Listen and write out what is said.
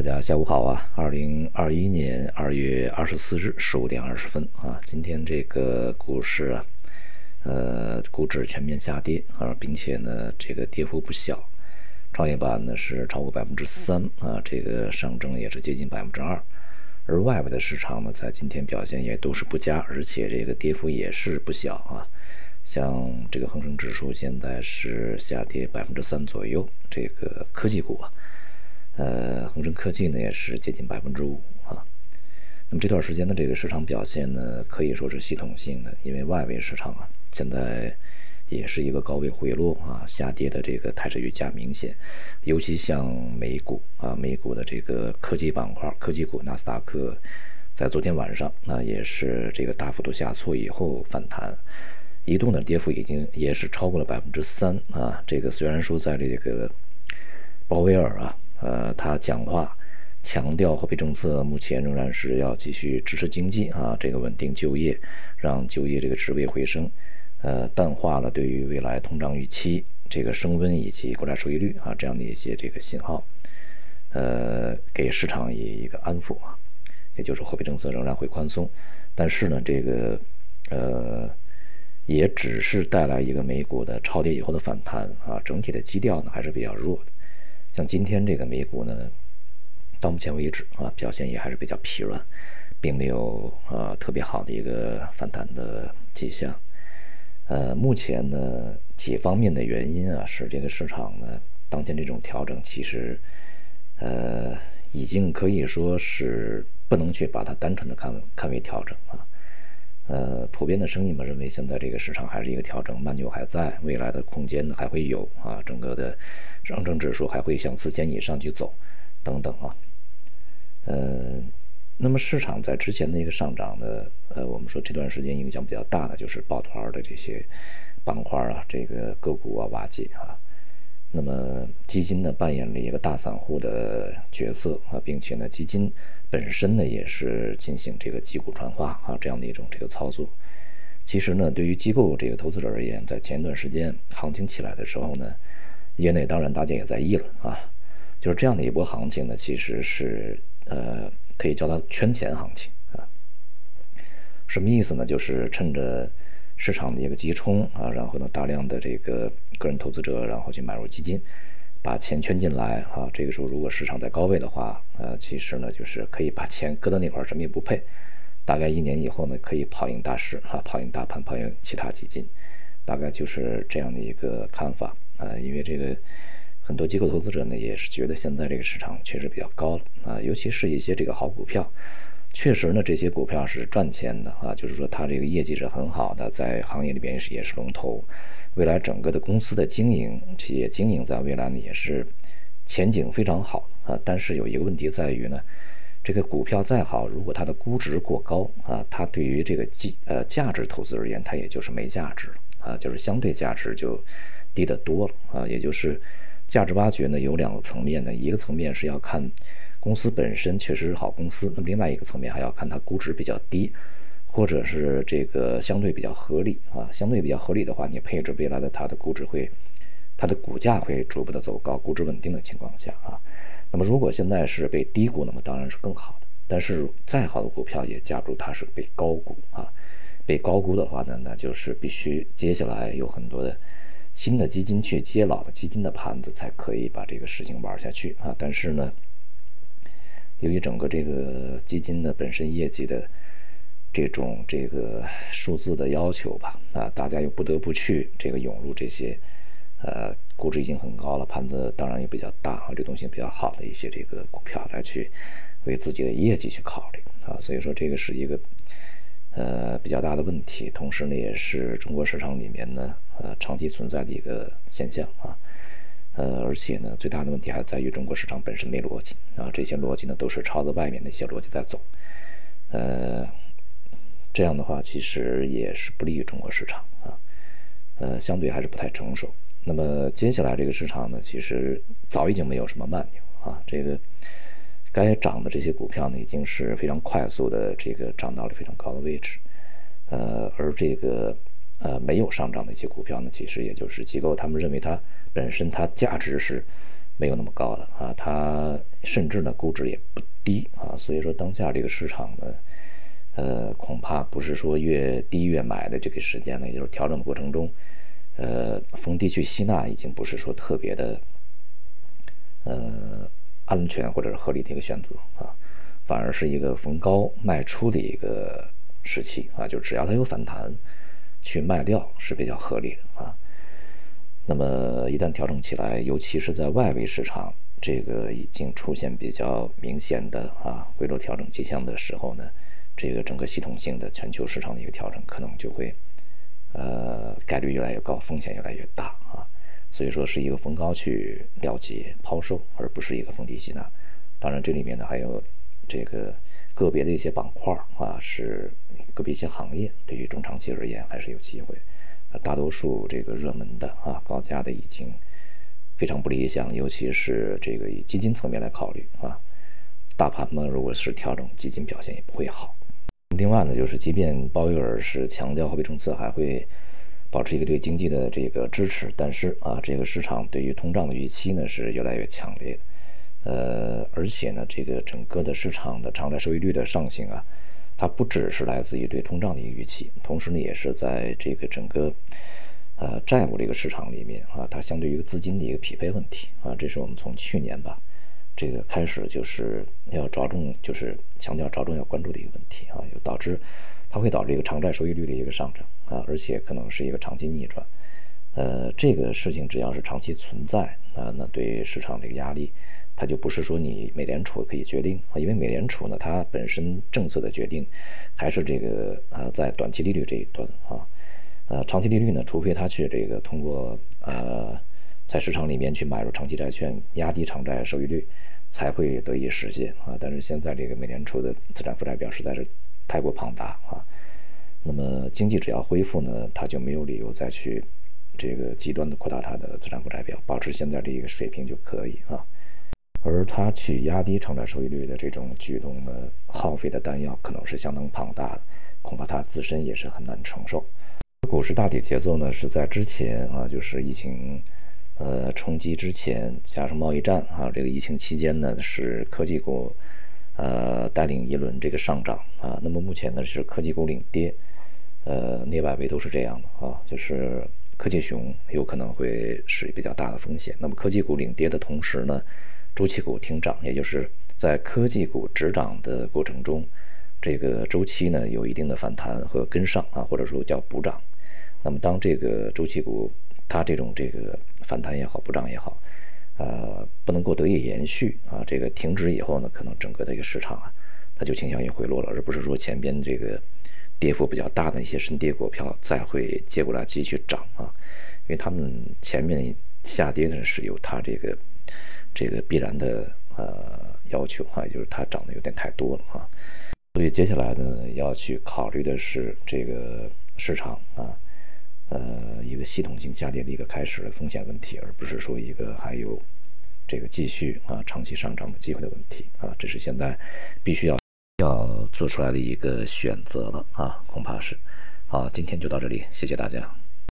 大家下午好啊！二零二一年二月二十四日十五点二十分啊，今天这个股市啊，呃，股指全面下跌啊，并且呢，这个跌幅不小，创业板呢是超过百分之三啊，这个上证也是接近百分之二，而外围的市场呢，在今天表现也都是不佳，而且这个跌幅也是不小啊，像这个恒生指数现在是下跌百分之三左右，这个科技股啊。呃，恒生科技呢也是接近百分之五啊。那么这段时间的这个市场表现呢，可以说是系统性的，因为外围市场啊现在也是一个高位回落啊，下跌的这个态势愈加明显。尤其像美股啊，美股的这个科技板块、科技股，纳斯达克在昨天晚上那也是这个大幅度下挫以后反弹，一度呢跌幅已经也是超过了百分之三啊。这个虽然说在这个鲍威尔啊。呃，他讲话强调货币政策目前仍然是要继续支持经济啊，这个稳定就业，让就业这个职位回升，呃，淡化了对于未来通胀预期这个升温以及国债收益率啊这样的一些这个信号，呃，给市场以一个安抚啊，也就是货币政策仍然会宽松，但是呢，这个呃，也只是带来一个美股的超跌以后的反弹啊，整体的基调呢还是比较弱的。像今天这个美股呢，到目前为止啊，表现也还是比较疲软，并没有呃特别好的一个反弹的迹象。呃，目前呢几方面的原因啊，使这个市场呢当前这种调整，其实呃已经可以说是不能去把它单纯的看看为调整啊。呃，普遍的声音嘛，认为现在这个市场还是一个调整，慢牛还在，未来的空间还会有啊，整个的上证指数还会向四千以上去走，等等啊。呃，那么市场在之前的一个上涨呢，呃，我们说这段时间影响比较大的就是抱团的这些板块啊，这个个股啊瓦解啊。那么基金呢扮演了一个大散户的角色啊，并且呢基金本身呢也是进行这个击鼓传花啊这样的一种这个操作。其实呢对于机构这个投资者而言，在前一段时间行情起来的时候呢，业内当然大家也在议论啊，就是这样的一波行情呢，其实是呃可以叫它圈钱行情啊。什么意思呢？就是趁着。市场的一个急冲啊，然后呢，大量的这个个人投资者，然后去买入基金，把钱圈进来啊。这个时候，如果市场在高位的话，呃，其实呢，就是可以把钱搁到那块儿，什么也不配。大概一年以后呢，可以跑赢大市啊，跑赢大盘，跑赢其他基金，大概就是这样的一个看法啊。因为这个很多机构投资者呢，也是觉得现在这个市场确实比较高了啊，尤其是一些这个好股票。确实呢，这些股票是赚钱的啊，就是说它这个业绩是很好的，在行业里边是也是龙头，未来整个的公司的经营，企业经营在未来呢也是前景非常好啊。但是有一个问题在于呢，这个股票再好，如果它的估值过高啊，它对于这个价呃价值投资而言，它也就是没价值了啊，就是相对价值就低得多了啊。也就是价值挖掘呢有两个层面呢，一个层面是要看。公司本身确实是好公司，那么另外一个层面还要看它估值比较低，或者是这个相对比较合理啊，相对比较合理的话，你配置未来的它的估值会，它的股价会逐步的走高，估值稳定的情况下啊，那么如果现在是被低估，那么当然是更好的。但是再好的股票也假如它是被高估啊，被高估的话呢，那就是必须接下来有很多的新的基金去接老的基金的盘子，才可以把这个事情玩下去啊。但是呢。由于整个这个基金的本身业绩的这种这个数字的要求吧，啊，大家又不得不去这个涌入这些，呃，估值已经很高了，盘子当然也比较大，流动性比较好的一些这个股票来去为自己的业绩去考虑啊，所以说这个是一个呃比较大的问题，同时呢，也是中国市场里面呢呃长期存在的一个现象啊。呃，而且呢，最大的问题还在于中国市场本身没逻辑啊，这些逻辑呢都是朝着外面的一些逻辑在走，呃，这样的话其实也是不利于中国市场啊，呃，相对还是不太成熟。那么接下来这个市场呢，其实早已经没有什么慢牛啊，这个该涨的这些股票呢，已经是非常快速的这个涨到了非常高的位置，呃，而这个。呃，没有上涨的一些股票呢，其实也就是机构他们认为它本身它价值是没有那么高了啊，它甚至呢估值也不低啊，所以说当下这个市场呢，呃，恐怕不是说越低越买的这个时间呢，也就是调整的过程中，呃，逢低去吸纳已经不是说特别的，呃，安全或者是合理的一个选择啊，反而是一个逢高卖出的一个时期啊，就只要它有反弹，去卖掉是比较合理的啊。那么一旦调整起来，尤其是在外围市场，这个已经出现比较明显的啊回落调整迹象的时候呢，这个整个系统性的全球市场的一个调整可能就会，呃概率越来越高，风险越来越大啊。所以说是一个逢高去了结抛售，而不是一个逢低吸纳。当然这里面呢还有这个个别的一些板块啊，是个别一些行业，对于中长期而言还是有机会。大多数这个热门的啊高价的已经非常不理想，尤其是这个以基金层面来考虑啊，大盘呢如果是调整，基金表现也不会好。另外呢，就是即便鲍威尔是强调货币政策还会保持一个对经济的这个支持，但是啊，这个市场对于通胀的预期呢是越来越强烈，呃，而且呢，这个整个的市场的偿债收益率的上行啊。它不只是来自于对通胀的一个预期，同时呢，也是在这个整个呃债务这个市场里面啊，它相对于资金的一个匹配问题啊，这是我们从去年吧这个开始就是要着重就是强调着重要关注的一个问题啊，就导致它会导致一个偿债收益率的一个上涨啊，而且可能是一个长期逆转，呃，这个事情只要是长期存在啊，那对市场这个压力。它就不是说你美联储可以决定啊，因为美联储呢，它本身政策的决定还是这个呃在短期利率这一端啊，呃长期利率呢，除非它去这个通过呃在市场里面去买入长期债券，压低偿债收益率，才会得以实现啊。但是现在这个美联储的资产负债表实在是太过庞大啊，那么经济只要恢复呢，它就没有理由再去这个极端的扩大它的资产负债表，保持现在这一个水平就可以啊。而它去压低偿债收益率的这种举动呢，耗费的弹药可能是相当庞大的，恐怕它自身也是很难承受。股市大体节奏呢，是在之前啊，就是疫情呃冲击之前，加上贸易战啊，这个疫情期间呢，是科技股呃带领一轮这个上涨啊。那么目前呢，是科技股领跌，呃，内外围都是这样的啊，就是科技熊有可能会是比较大的风险。那么科技股领跌的同时呢？周期股停涨，也就是在科技股止涨的过程中，这个周期呢有一定的反弹和跟上啊，或者说叫补涨。那么当这个周期股它这种这个反弹也好，补涨也好，呃，不能够得以延续啊，这个停止以后呢，可能整个的一个市场啊，它就倾向于回落了，而不是说前边这个跌幅比较大的一些深跌股票再会接过来继续涨啊，因为他们前面下跌呢是有它这个。这个必然的呃要求哈，也就是它涨得有点太多了哈，所以接下来呢要去考虑的是这个市场啊，呃系统性下跌的一个开始的风险问题，而不是说一个还有这个继续啊长期上涨的机会的问题啊，这是现在必须要要做出来的一个选择了啊，恐怕是好，今天就到这里，谢谢大家。